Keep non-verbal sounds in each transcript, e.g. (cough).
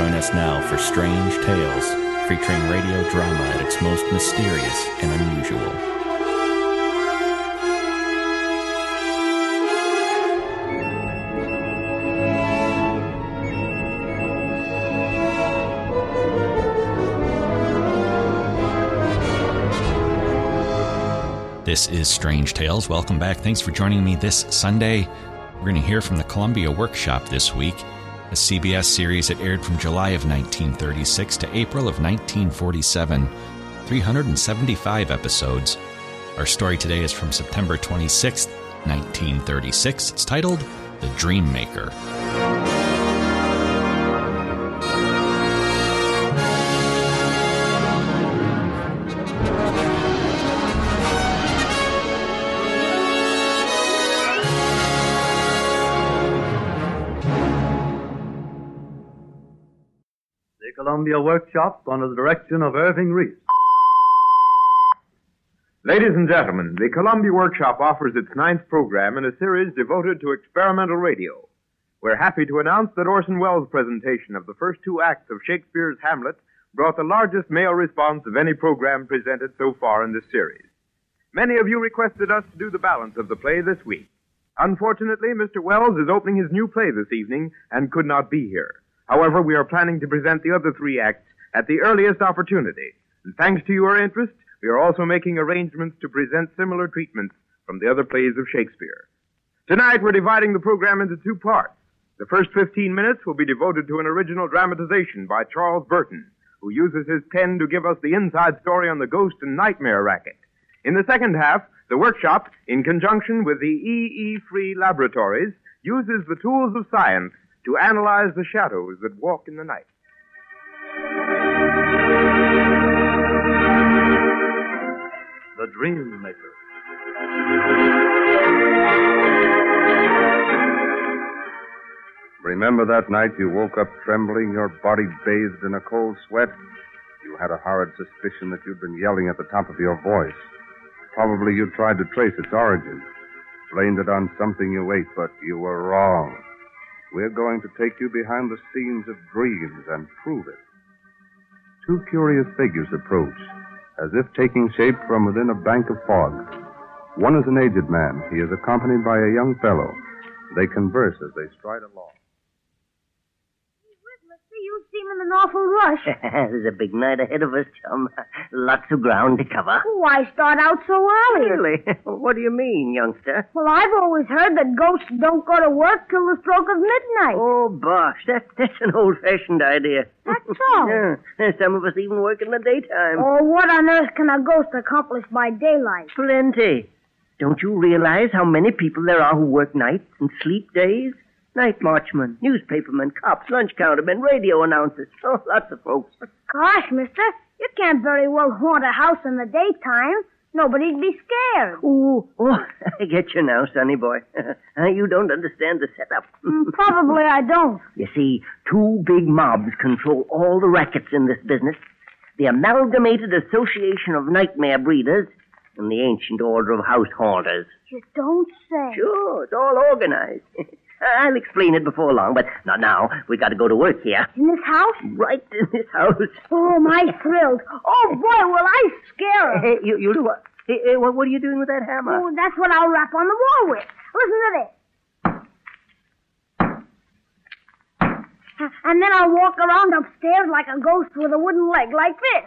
Join us now for Strange Tales, featuring radio drama at its most mysterious and unusual. This is Strange Tales. Welcome back. Thanks for joining me this Sunday. We're going to hear from the Columbia Workshop this week, a CBS series that aired from July of 1936 to April of 1947. 375 episodes. Our story today is from September 26, 1936. It's titled The Dream Maker. Columbia Workshop under the direction of Irving Reis. Ladies and gentlemen, the Columbia Workshop offers its ninth program in a series devoted to experimental radio. We're happy to announce that Orson Welles' presentation of the first two acts of Shakespeare's Hamlet brought the largest mail response of any program presented so far in this series. Many of you requested us to do the balance of the play this week. Unfortunately, Mr. Welles is opening his new play this evening and could not be here. However, we are planning to present the other three acts at the earliest opportunity. And thanks to your interest, we are also making arrangements to present similar treatments from the other plays of Shakespeare. Tonight, we're dividing the program into two parts. The first 15 minutes will be devoted to an original dramatization by Charles Burton, who uses his pen to give us the inside story on the ghost and nightmare racket. In the second half, the workshop, in conjunction with the EE Free Laboratories, uses the tools of science to analyze the shadows that walk in the night. The Dream Maker. Remember that night you woke up trembling, your body bathed in a cold sweat? You had a horrid suspicion that you'd been yelling at the top of your voice. Probably you tried to trace its origin. Blamed it on something you ate, but you were wrong. We're going to take you behind the scenes of dreams and prove it. Two curious figures approach, as if taking shape from within a bank of fog. One is an aged man. He is accompanied by a young fellow. They converse as they stride along. You seem in an awful rush. (laughs) There's a big night ahead of us, chum. Lots of ground to cover. Oh, Why start out so early? Really? (laughs) what do you mean, youngster? Well, I've always heard that ghosts don't go to work till the stroke of midnight. Oh, bosh, that, that's an old-fashioned idea. That's (laughs) so. yeah, some of us even work in the daytime. Oh, what on earth can a ghost accomplish by daylight? Plenty. Don't you realize how many people there are who work nights and sleep days? Night watchmen, newspapermen, cops, lunch countermen, radio announcers. (laughs) Oh, lots of folks. Gosh, mister, you can't very well haunt a house in the daytime. Nobody'd be scared. Ooh, oh, (laughs) I get you now, sonny boy. (laughs) you don't understand the setup. Mm, Probably I don't. You see, two big mobs control all the rackets in this business. The Amalgamated Association of Nightmare Breeders and the Ancient Order of House Haunters. You don't say. Sure, it's all organized. Uh, I'll explain it before long, but not now. We've got to go to work here. In this house? Right in this house. Oh, my thrilled. Oh, boy, will I scare her. Hey, you, you do what? Hey, hey, what, what are you doing with that hammer? Oh, that's what I'll rap on the wall with. Listen to this. Uh, and then I'll walk around upstairs like a ghost with a wooden leg, like this.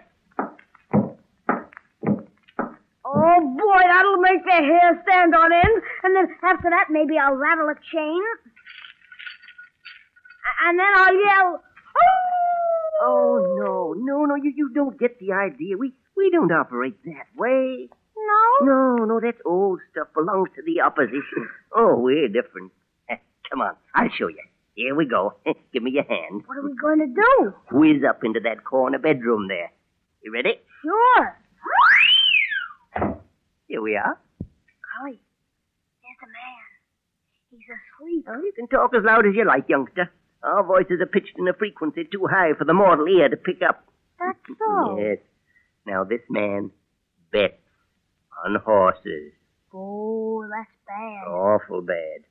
Oh, boy, that'll make their hair stand on end. And then after that, maybe I'll rattle a chain. And then I'll yell, Oh! Oh, no, no, no, you, you don't get the idea. We, we don't operate that way. No? No, no, that's old stuff. Belongs to the opposition. (laughs) Oh, we're different. Eh, come on, I'll show you. Here we go. (laughs) Give me your hand. What are we going to do? Whiz up into that corner bedroom there. You ready? Sure. Here we are. Golly, there's a man. He's asleep. Oh, you can talk as loud as you like, youngster. Our voices are pitched in a frequency too high for the mortal ear to pick up. That's (laughs) so. Yes. Now, this man bets on horses. Oh, that's bad. Awful bad.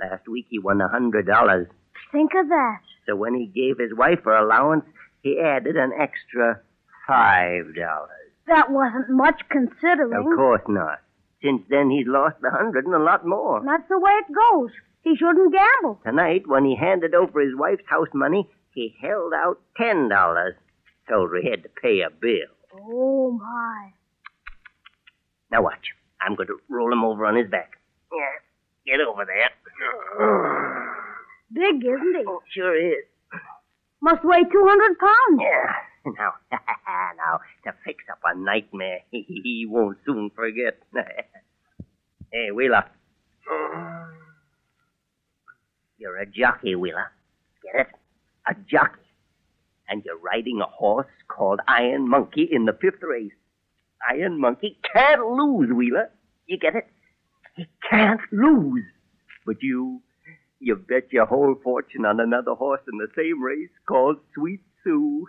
Last week he won a hundred dollars. Think of that. So when he gave his wife her allowance, he added an extra five dollars. That wasn't much considering. Of course not. Since then he's lost a hundred and a lot more. That's the way it goes. He shouldn't gamble. Tonight, when he handed over his wife's house money, he held out ten dollars. Told her he had to pay a bill. Oh, my. Now watch. I'm going to roll him over on his back. Yeah, get over there. Big, isn't he? Oh, sure is. Must weigh 200 pounds. Yeah. Now, (laughs) now, to fix up a nightmare (laughs) he won't soon forget. (laughs) hey, Wheeler. (sighs) You're a jockey, Wheeler. Get it? A jockey. And you're riding a horse called Iron Monkey in the fifth race. Iron Monkey can't lose, Wheeler. You get it? He can't lose. But you, you bet your whole fortune on another horse in the same race called Sweet Sue.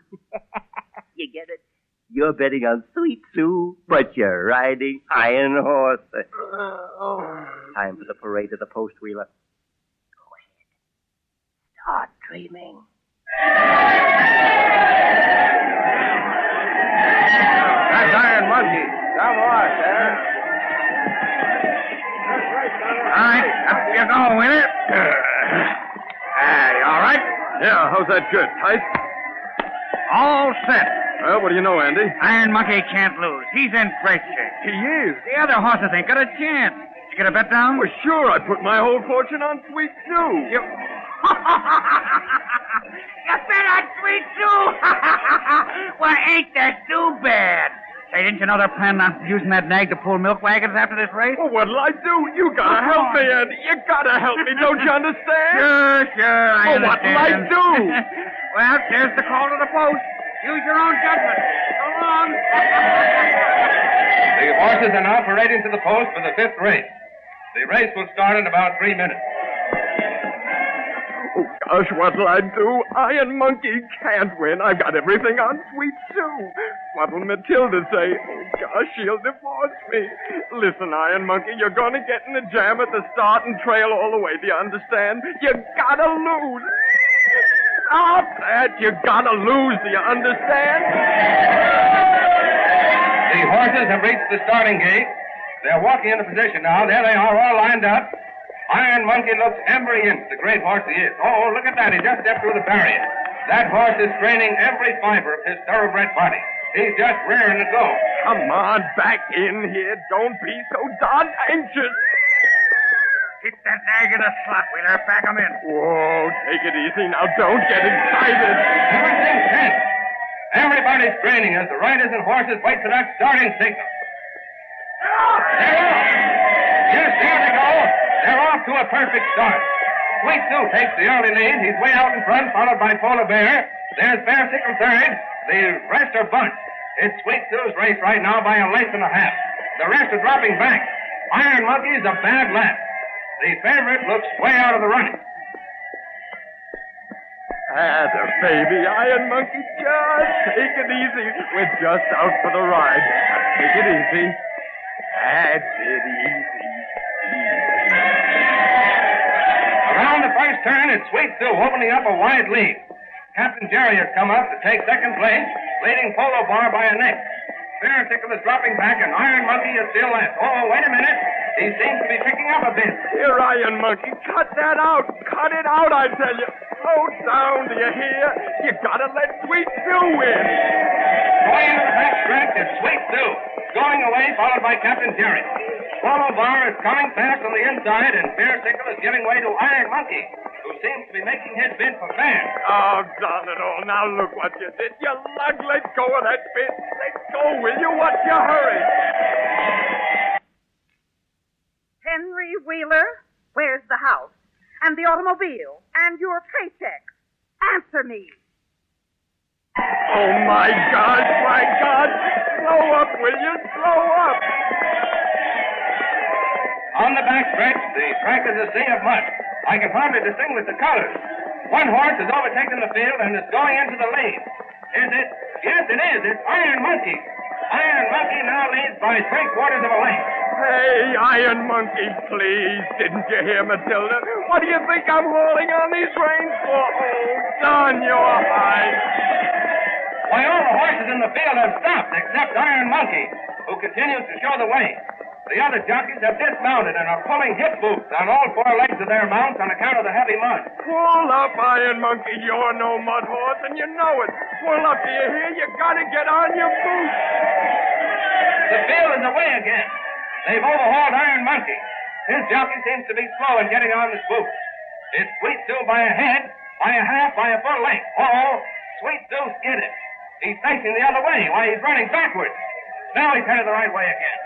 You get it? You're betting on Sweet Sue, but you're riding Iron Horse. Uh, oh. Time for the parade of the post wheeler. Go ahead. Start dreaming. That's Iron Monkey. Come on, sir. All right, up you go with it. Hey, all right? Yeah, how's that good, Tice? All set. Well, what do you know, Andy? Iron Monkey can't lose. He's in great shape. He is. The other horses ain't got a chance. You get a bet down? Well, sure, I put my whole fortune on Sweet Sue. You... (laughs) you bet on Sweet Sue. (laughs) well, ain't that too bad? Say, didn't you know they're planning on using that nag to pull milk wagons after this race? Well, what'll I do? You gotta help me, Andy. You gotta help me, don't you understand? (laughs) Sure, sure, I Well, what'll I do? well, there's the call to the post. Use your own judgment. So long. The horses are now parading to the post for the fifth race. The race will start in about three minutes. Oh, gosh, what'll I do? Iron Monkey can't win. I've got everything on Sweet Sue. What'll Matilda say? Oh, gosh, she'll divorce me. Listen, Iron Monkey, you're going to get in a jam at the start and trail all the way. Do you understand? You gotta lose. Stop that. You gotta lose. Do you understand? The horses have reached the starting gate. They're walking into position now. There they are, all lined up. Iron Monkey looks every inch the great horse he is. Oh, look at that. He just stepped through the barrier. That horse is straining every fiber of his thoroughbred body. He's just rearing to go. Come on, back in here. Don't be so darn anxious. Keep that nag in a slot, Wheeler. Back him in. Whoa, take it easy now. Don't get excited. Everything's tense. Everybody's straining as the riders and horses wait for that starting signal. They're off. Yes, there they go. They're off to a perfect start. Sweet Sue takes the early lead. He's way out in front, followed by Polar Bear. There's Bear Sickle third. The rest are bunched. It's Sweet Sue's race right now by a length and a half. The rest are dropping back. Iron Monkey's a bad lap. The favorite looks way out of the running. Ah, the baby Iron Monkey, just take it easy. We're just out for the ride. Take it easy. That's it, easy. Around the first turn, it's Sweet Sue opening up a wide lead. Captain Jerry has come up to take second place, leading Polo Bar by a neck. Fair Tickle is dropping back, and Iron Monkey is still left. Oh, wait a minute. He seems to be picking up a bit. Here, Iron Monkey, cut that out. Cut it out, I tell you. Oh, Slow down, do you hear? You gotta let Sweet Sue win. Going into the back stretch is Sweet Sue, going away, followed by Captain Jerry. Polo Bar is coming fast on the inside, and Fair Tickle is giving way to Iron Monkey, who seems to be making his bid for fair. Oh, darn it all. Now look what you did. You lug, let go of that bit. Let go, will you? What's your hurry? Wheeler, where's the house? And the automobile? And your paycheck? Answer me. Oh, my God, my God. Slow up, will you? Slow up. On the back stretch, the track is a sea of mud. I can hardly distinguish the colors. One horse has overtaken the field and is going into the lead. Is it? Yes, it is. It's Iron Monkey. Iron Monkey now leads by three quarters of a length. Hey, Iron Monkey, please. Didn't you hear Matilda? What do you think I'm hauling on these reins for? Oh, darn your hide. Why, all the horses in the field have stopped except Iron Monkey, who continues to show the way. The other jockeys have dismounted and are pulling hip boots on all four legs of their mounts on account of the heavy mud. Pull up, Iron Monkey. You're no mud horse, and you know it. Pull up, do you hear? You gotta get on your boots. The field is away again. They've overhauled Iron Monkey. His jockey seems to be slow in getting on his boots. It's Sweet Sue by a head, by a half, by a foot length. Oh, Sweet Sue skidded. He's facing the other way while he's running backwards. Now he's headed the right way again.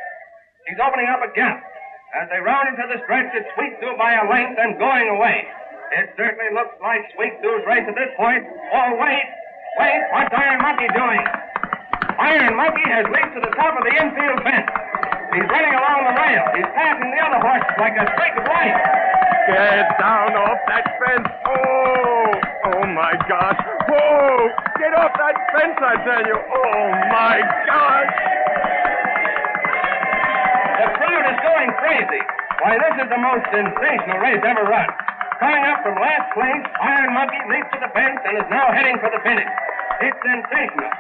He's opening up a gap. As they round into the stretch, it's Sweet Sue by a length and going away. It certainly looks like Sweet Sue's race at this point. Oh, wait, wait, what's Iron Monkey doing? Iron Monkey has leaped to the top of the infield fence. He's running along the rail. He's passing the other horses like a streak of light. Get down off that fence. Oh, oh my gosh. Whoa, get off that fence, I tell you. Oh my gosh. The crowd is going crazy. Why, this is the most sensational race ever run. Coming up from last place, Iron Monkey leaps to the fence and is now heading for the finish. It's sensational.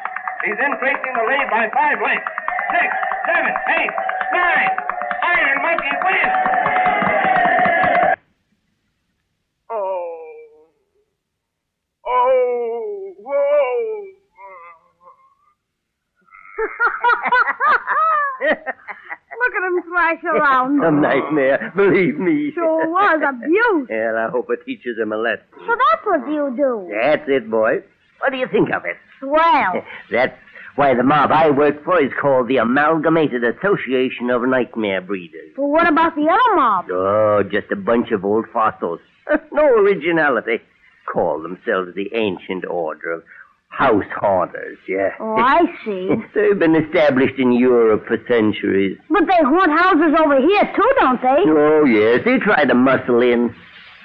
He's increasing the lead by five lengths. Six, seven, eight, nine. Iron Monkey wins. Oh. Oh, whoa. Look at him thrash around. A nightmare, believe me. Sure was abuse. (laughs) Well, I hope it teaches him a lesson. So that's what you do. That's it, boy. What do you think of it? Swell. (laughs) That's why the mob I work for is called the Amalgamated Association of Nightmare Breeders. But what about the other mob? Oh, just a bunch of old fossils. (laughs) no originality. Call themselves the Ancient Order of House Haunters, yeah. Oh, I see. (laughs) They've been established in Europe for centuries. But they haunt houses over here, too, don't they? Oh, yes, they try to muscle in.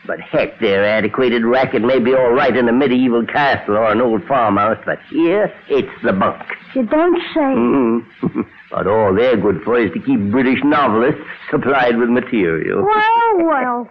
But heck, their antiquated racket may be all right in a medieval castle or an old farmhouse, but here, it's the bunk. You don't say. Mhm. (laughs) but all they're good for is to keep British novelists supplied with material. Well, (laughs) well.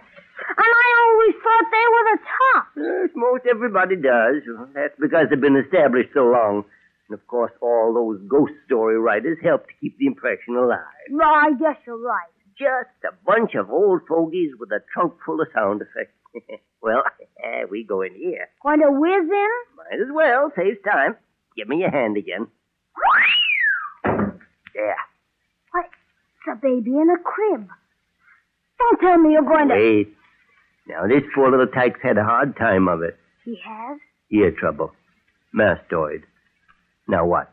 And I always thought they were the top. Yes, most everybody does. That's because they've been established so long. And of course, all those ghost story writers help to keep the impression alive. No, I guess you're right. Just a bunch of old fogies with a trunk full of sound effects. (laughs) well, (laughs) we go in here. Going to whiz in? Might as well. Saves time. Give me your hand again. There. Why, it's a baby in a crib. Don't tell me you're going to. Wait. Now, this poor little tyke's had a hard time of it. He has? Ear trouble. Mastoid. Now watch.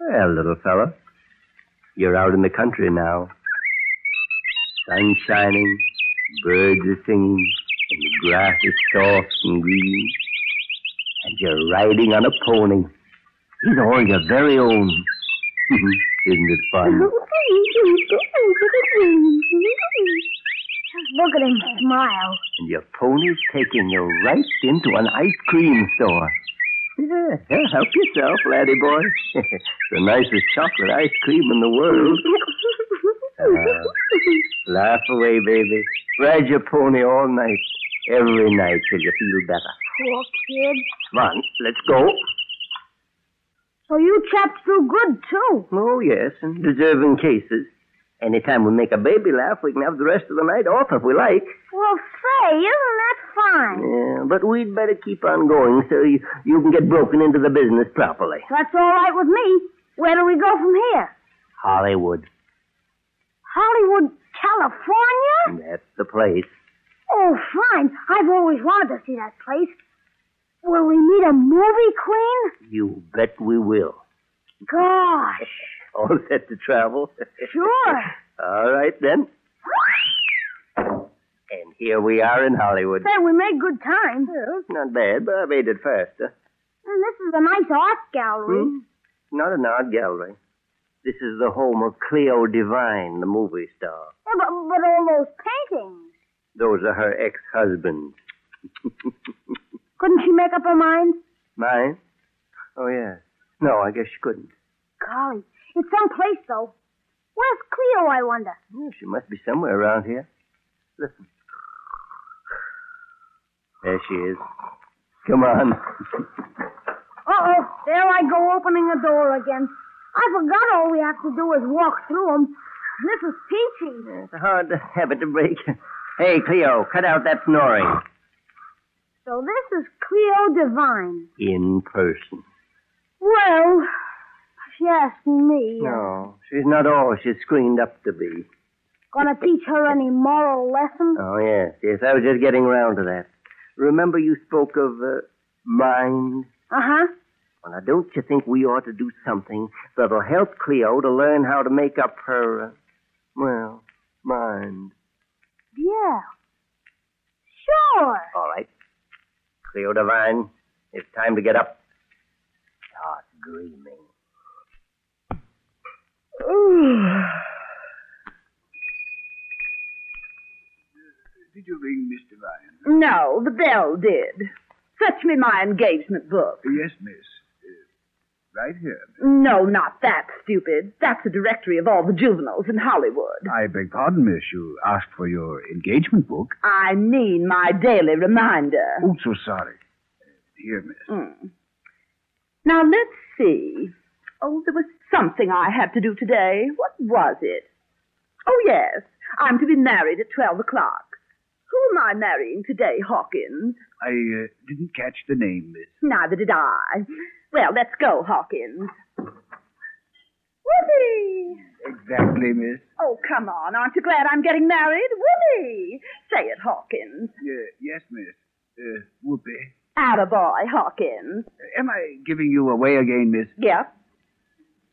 Well, little fella, you're out in the country now. Sun shining, birds are singing, and the grass is soft and green. And you're riding on a pony. He's all your very own. (laughs) Isn't it fun? (laughs) Look at him smile. And your pony's taking you right into an ice cream store. Yeah, (laughs) help yourself, laddie boy. the nicest chocolate ice cream in the world. Uh, laugh away, baby. Ride your pony all night. Every night till you feel better. Poor kid. Come on, let's go. So you chaps do good, too. Oh, yes, in deserving cases. Anytime we make a baby laugh, we can have the rest of the night off if we like. Well, say, isn't that fine? Yeah, but we'd better keep on going so you, you can get broken into the business properly. That's all right with me. Where do we go from here? Hollywood. Hollywood, California? That's the place. Oh, fine. I've always wanted to see that place. Will we meet a movie queen? You bet we will. Gosh. (laughs) All set to travel? Sure. (laughs) All right, then. And here we are in Hollywood. Say, we made good time. Well, Not bad, but I made it faster. And this is a nice art gallery. Hmm? Not an art gallery. This is the home of Cleo Devine, the movie star. Yeah, but, but all those paintings. Those are her ex-husbands. (laughs) Couldn't she make up her mind? Mine? Oh, yes. No, I guess she couldn't. Golly, it's someplace, though. Where's Cleo, I wonder? Yeah, she must be somewhere around here. Listen. There she is. Come on. (laughs) Uh-oh, there I go opening the door again. I forgot all we have to do is walk through them. This is peachy. It's a hard habit to break. Hey, Cleo, cut out that snoring. So this is Cleo Devine. In person. Well, if you ask me, uh, No, she's not all she's screened up to be. gonna teach her any moral lesson? Oh, yes, yes. I was just getting around to that. Remember you spoke of uh, mind? Uh-huh. Well, now, don't you think we ought to do something that'll help Cleo to learn how to make up her, uh, well, mind? Yeah. Sure. All right. Cleo Devine, it's time to get up. Start dreaming. (sighs) Did you ring, Miss Devine? No, the bell did. Fetch me my engagement book. Yes, miss. Right here. No, not that, stupid. That's a directory of all the juveniles in Hollywood. I beg pardon, miss. You asked for your engagement book. I mean my daily reminder. Oh, so sorry. Here, miss. Hmm. Now, let's see. Oh, there was something I had to do today. What was it? Oh, yes. I'm to be married at 12 o'clock. Who am I marrying today, Hawkins? I uh, didn't catch the name, miss. Neither did I. Well, let's go, Hawkins. Whoopee! Exactly, miss. Oh, come on. Aren't you glad I'm getting married? Whoopee! Say it, Hawkins. Uh, yes, miss. Uh, whoopee. Attaboy, Hawkins. Uh, am I giving you away again, miss? Yep.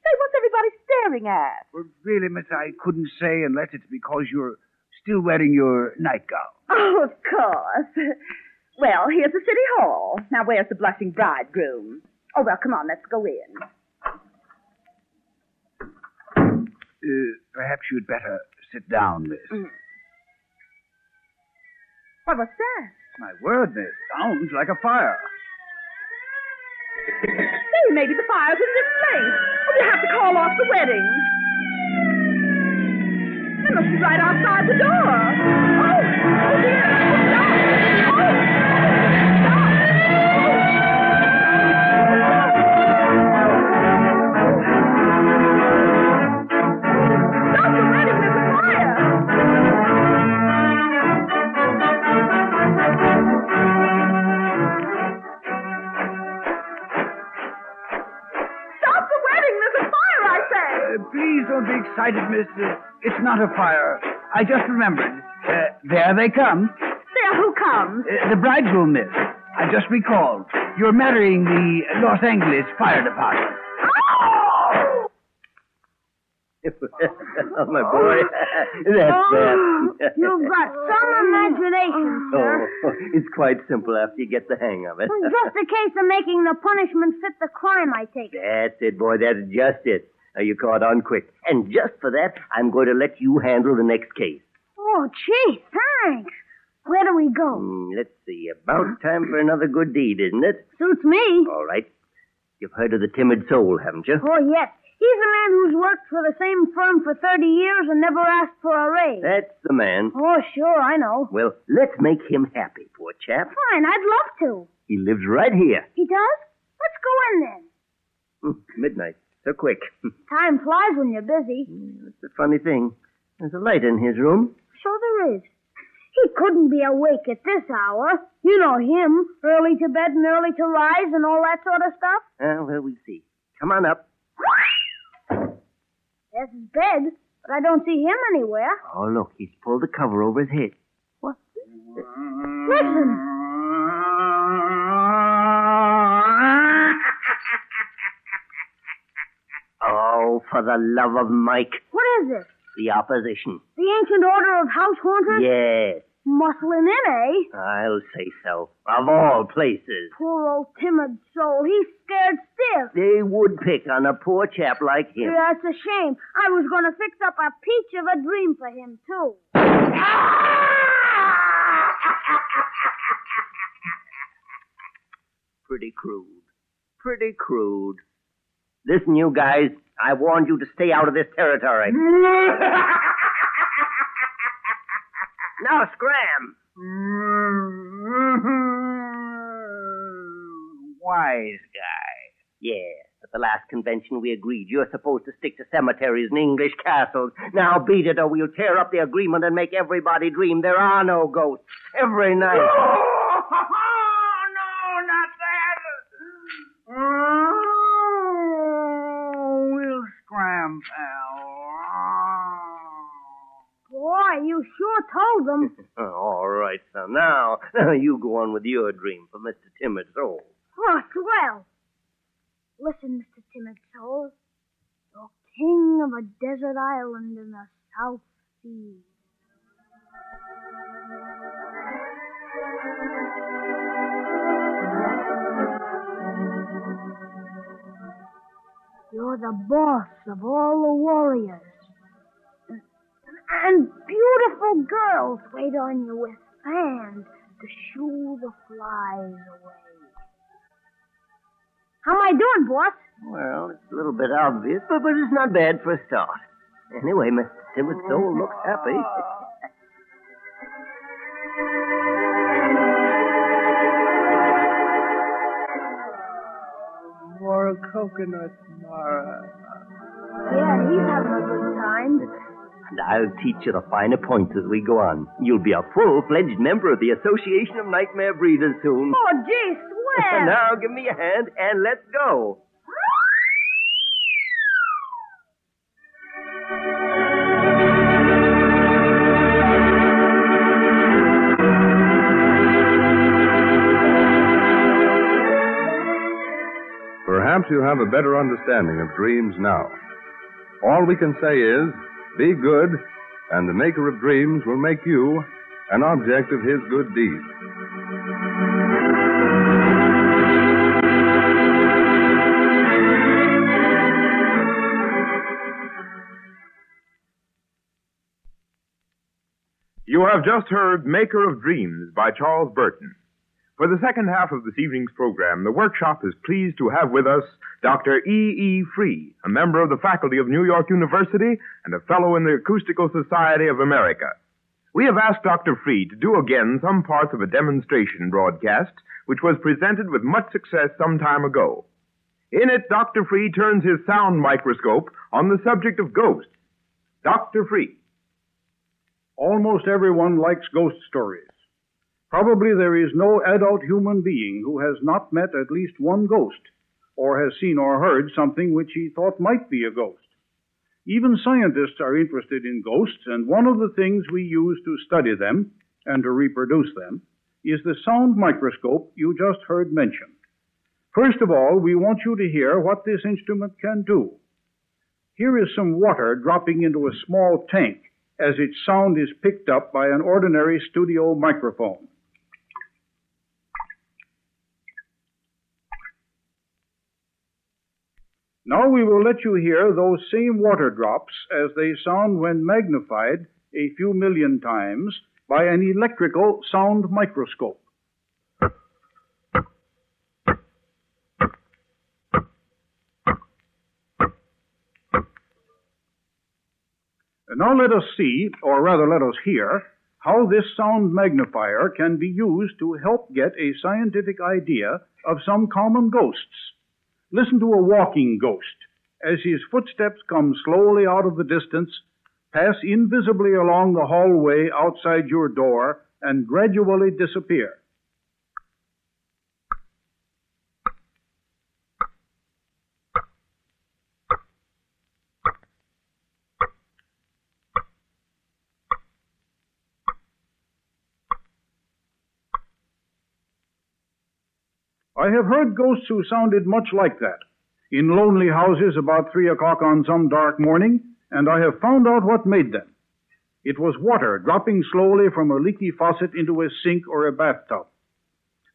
Say, what's everybody staring at? Well, really, miss, I couldn't say unless it's because you're still wearing your nightgown. (laughs) Oh, of course. Well, here's the city hall. Now, where's the blushing bridegroom? Oh, well, come on, let's go in. Uh, perhaps you'd better sit down, miss. Mm. What was that? My word, miss. Sounds like a fire. Say, maybe the fire's in this place. Oh, we have to call off the wedding. They must be right outside the door. Oh, oh dear. Oh, stop. Don't be excited, miss. It's not a fire. I just remembered. Uh, there they come. There, who comes? Uh, the bridegroom, miss. I just recalled. You're marrying the Los Angeles Fire Department. oh, (laughs) my boy. That's Oh, that. you've got some imagination, sir. Oh, (laughs) it's quite simple after you get the hang of it. Just a case of making the punishment fit the crime, I take it. That's it, boy. That's just it. Now, you caught on quick. And just for that, I'm going to let you handle the next case. Oh, gee, thanks. Where do we go? Hmm, let's see. About time for another good deed, isn't it? Suits me. All right. You've heard of the timid soul, haven't you? Oh, yes. He's a man who's worked for the same firm for 30 years and never asked for a raise. That's the man. Oh, sure, I know. Well, let's make him happy, poor chap. Fine, I'd love to. He lives right here. He does? Let's go in then. Hmm, Midnight. So quick. (laughs) Time flies when you're busy. It's a funny thing. There's a light in his room. Sure there is. He couldn't be awake at this hour. You know him. Early to bed and early to rise and all that sort of stuff. Ah, well, we'll see. Come on up. There's his bed, but I don't see him anywhere. Oh, look, he's pulled the cover over his head. What? Listen. For the love of Mike. What is it? The opposition. The ancient order of house haunters? Yes. Muscling in, eh? I'll say so. Of all places. Poor old timid soul. He's scared stiff. They would pick on a poor chap like him. Yeah, it's a shame. I was going to fix up a peach of a dream for him, too. Pretty crude. Pretty crude. Listen, you guys, I warned you to stay out of this territory. (laughs) now scram. Wise guy. Yeah, at the last convention we agreed you're supposed to stick to cemeteries and English castles. Now beat it or we'll tear up the agreement and make everybody dream there are no ghosts every night. (laughs) Oh, no, not that. Oh, we'll scram, pal. Boy, you sure told them. (laughs) All right, son. Now, now (laughs) you go on with your dream for Mr. Timid Soul. Oh, swell. Listen, Mr. Timid Soul. You're king of a desert island in the South Sea. You're the boss of all the warriors. And beautiful girls wait on you with fans to shoo the flies away. How am I doing, boss? Well, it's a little bit obvious, but, but it's not bad for a start. Anyway, Mr. Timid Soul looks happy. More coconuts, Mara. Yeah, he's having a good time. And I'll teach you the finer points as we go on. You'll be a full-fledged member of the Association of Nightmare Breeders soon. Oh, gee, swell. (laughs) now give me a hand and let's go. Perhaps you have a better understanding of dreams now. All we can say is be good, and the maker of dreams will make you an object of his good deeds. You have just heard Maker of Dreams by Charles Burton. For the second half of this evening's program, the workshop is pleased to have with us Dr. E. E. Free, a member of the faculty of New York University and a fellow in the Acoustical Society of America. We have asked Dr. Free to do again some parts of a demonstration broadcast which was presented with much success some time ago. In it, Dr. Free turns his sound microscope on the subject of ghosts. Dr. Free. Almost everyone likes ghost stories. Probably there is no adult human being who has not met at least one ghost, or has seen or heard something which he thought might be a ghost. Even scientists are interested in ghosts, and one of the things we use to study them and to reproduce them is the sound microscope you just heard mentioned. First of all, we want you to hear what this instrument can do. Here is some water dropping into a small tank as its sound is picked up by an ordinary studio microphone. Now we will let you hear those same water drops as they sound when magnified a few million times by an electrical sound microscope. And now let us see, or rather let us hear, how this sound magnifier can be used to help get a scientific idea of some common ghosts. Listen to a walking ghost as his footsteps come slowly out of the distance, pass invisibly along the hallway outside your door, and gradually disappear. I have heard ghosts who sounded much like that in lonely houses about three o'clock on some dark morning, and I have found out what made them. It was water dropping slowly from a leaky faucet into a sink or a bathtub.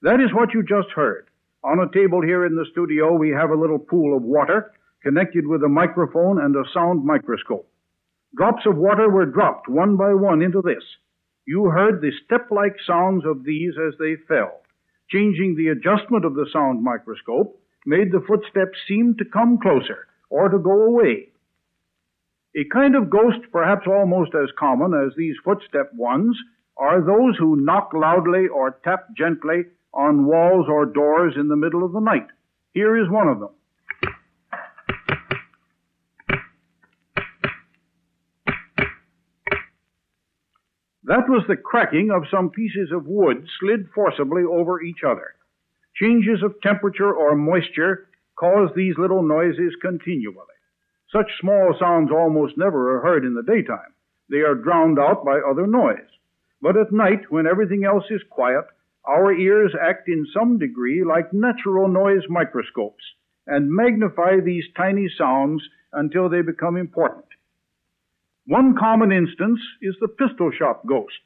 That is what you just heard. On a table here in the studio, we have a little pool of water connected with a microphone and a sound microscope. Drops of water were dropped one by one into this. You heard the step-like sounds of these as they fell. Changing the adjustment of the sound microscope made the footsteps seem to come closer or to go away. A kind of ghost, perhaps almost as common as these footstep ones, are those who knock loudly or tap gently on walls or doors in the middle of the night. Here is one of them. That was the cracking of some pieces of wood slid forcibly over each other. Changes of temperature or moisture cause these little noises continually. Such small sounds almost never are heard in the daytime. They are drowned out by other noise. But at night, when everything else is quiet, our ears act in some degree like natural noise microscopes and magnify these tiny sounds until they become important. One common instance is the pistol shot ghost.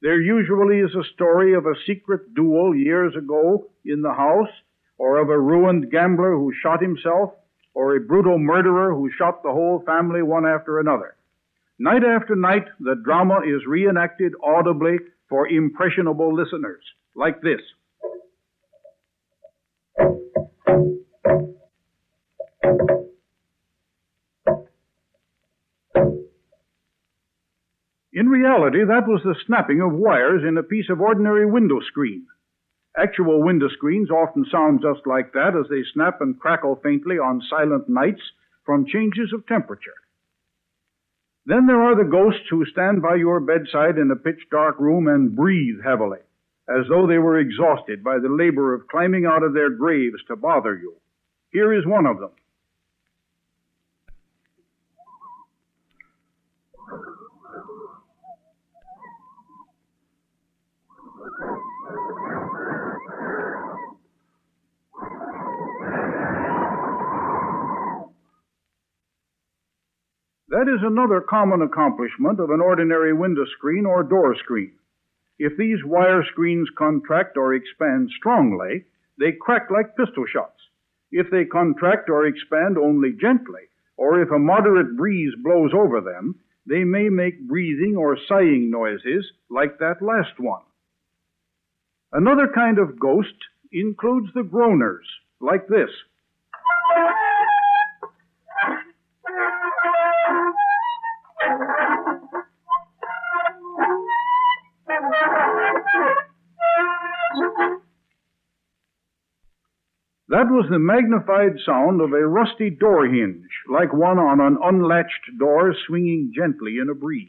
There usually is a story of a secret duel years ago in the house, or of a ruined gambler who shot himself, or a brutal murderer who shot the whole family one after another. Night after night, the drama is reenacted audibly for impressionable listeners, like this. In reality, that was the snapping of wires in a piece of ordinary window screen. Actual window screens often sound just like that as they snap and crackle faintly on silent nights from changes of temperature. Then there are the ghosts who stand by your bedside in a pitch dark room and breathe heavily, as though they were exhausted by the labor of climbing out of their graves to bother you. Here is one of them. That is another common accomplishment of an ordinary window screen or door screen. If these wire screens contract or expand strongly, they crack like pistol shots. If they contract or expand only gently, or if a moderate breeze blows over them, they may make breathing or sighing noises like that last one. Another kind of ghost includes the groaners, like this. That was the magnified sound of a rusty door hinge, like one on an unlatched door swinging gently in a breeze.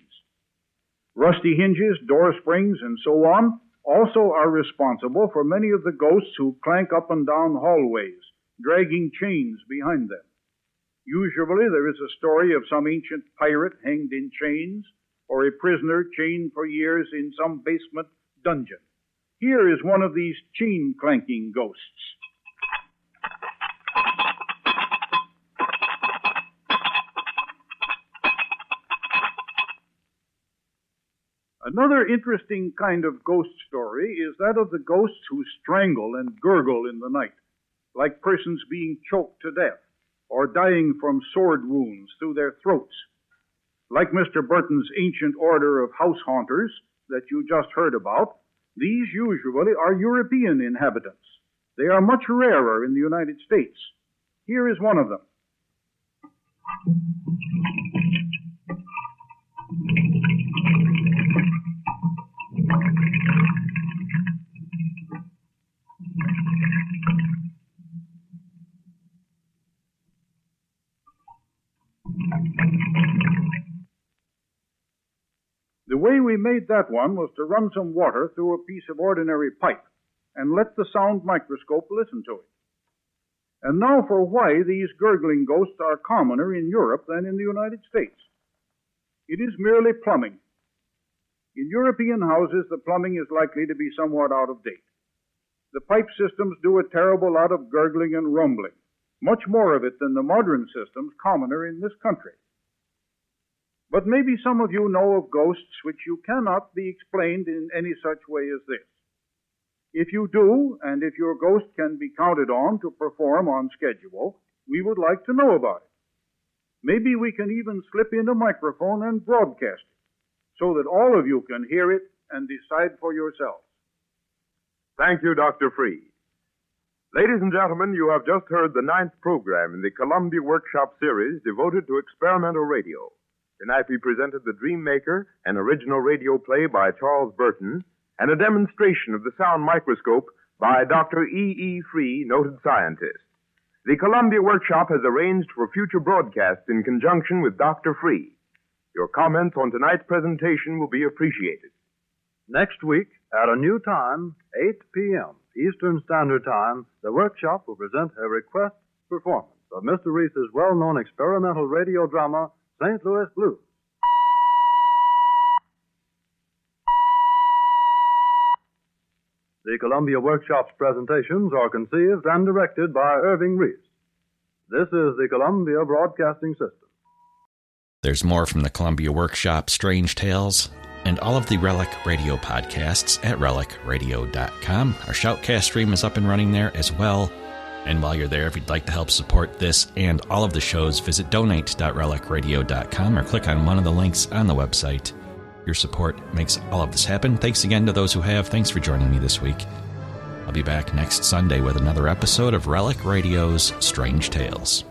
Rusty hinges, door springs, and so on also are responsible for many of the ghosts who clank up and down hallways, dragging chains behind them. Usually there is a story of some ancient pirate hanged in chains, or a prisoner chained for years in some basement dungeon. Here is one of these chain clanking ghosts. Another interesting kind of ghost story is that of the ghosts who strangle and gurgle in the night, like persons being choked to death or dying from sword wounds through their throats. Like Mr. Burton's ancient order of house haunters that you just heard about, these usually are European inhabitants. They are much rarer in the United States. Here is one of them. Way we made that one was to run some water through a piece of ordinary pipe and let the sound microscope listen to it. And now for why these gurgling ghosts are commoner in Europe than in the United States. It is merely plumbing. In European houses, the plumbing is likely to be somewhat out of date. The pipe systems do a terrible lot of gurgling and rumbling, much more of it than the modern systems commoner in this country. But maybe some of you know of ghosts which you cannot be explained in any such way as this. If you do, and if your ghost can be counted on to perform on schedule, we would like to know about it. Maybe we can even slip in a microphone and broadcast it so that all of you can hear it and decide for yourselves. Thank you, Dr. Free. Ladies and gentlemen, you have just heard the ninth program in the Columbia Workshop series devoted to experimental radio. Tonight we presented The Dream Maker, an original radio play by Charles Burton, and a demonstration of the sound microscope by Dr. E. E. Free, noted scientist. The Columbia Workshop has arranged for future broadcasts in conjunction with Dr. Free. Your comments on tonight's presentation will be appreciated. Next week, at a new time, 8 p.m. Eastern Standard Time, the workshop will present a request performance of Mr. Reis's well known experimental radio drama, St. Louis Blues. The Columbia Workshop's presentations are conceived and directed by Irving Reis. This is the Columbia Broadcasting System. There's more from the Columbia Workshop, Strange Tales, and all of the Relic Radio podcasts at relicradio.com. Our Shoutcast stream is up and running there as well. And while you're there, if you'd like to help support this and all of the shows, visit donate.relicradio.com or click on one of the links on the website. Your support makes all of this happen. Thanks again to those who have. Thanks for joining me this week. I'll be back next Sunday with another episode of Relic Radio's Strange Tales.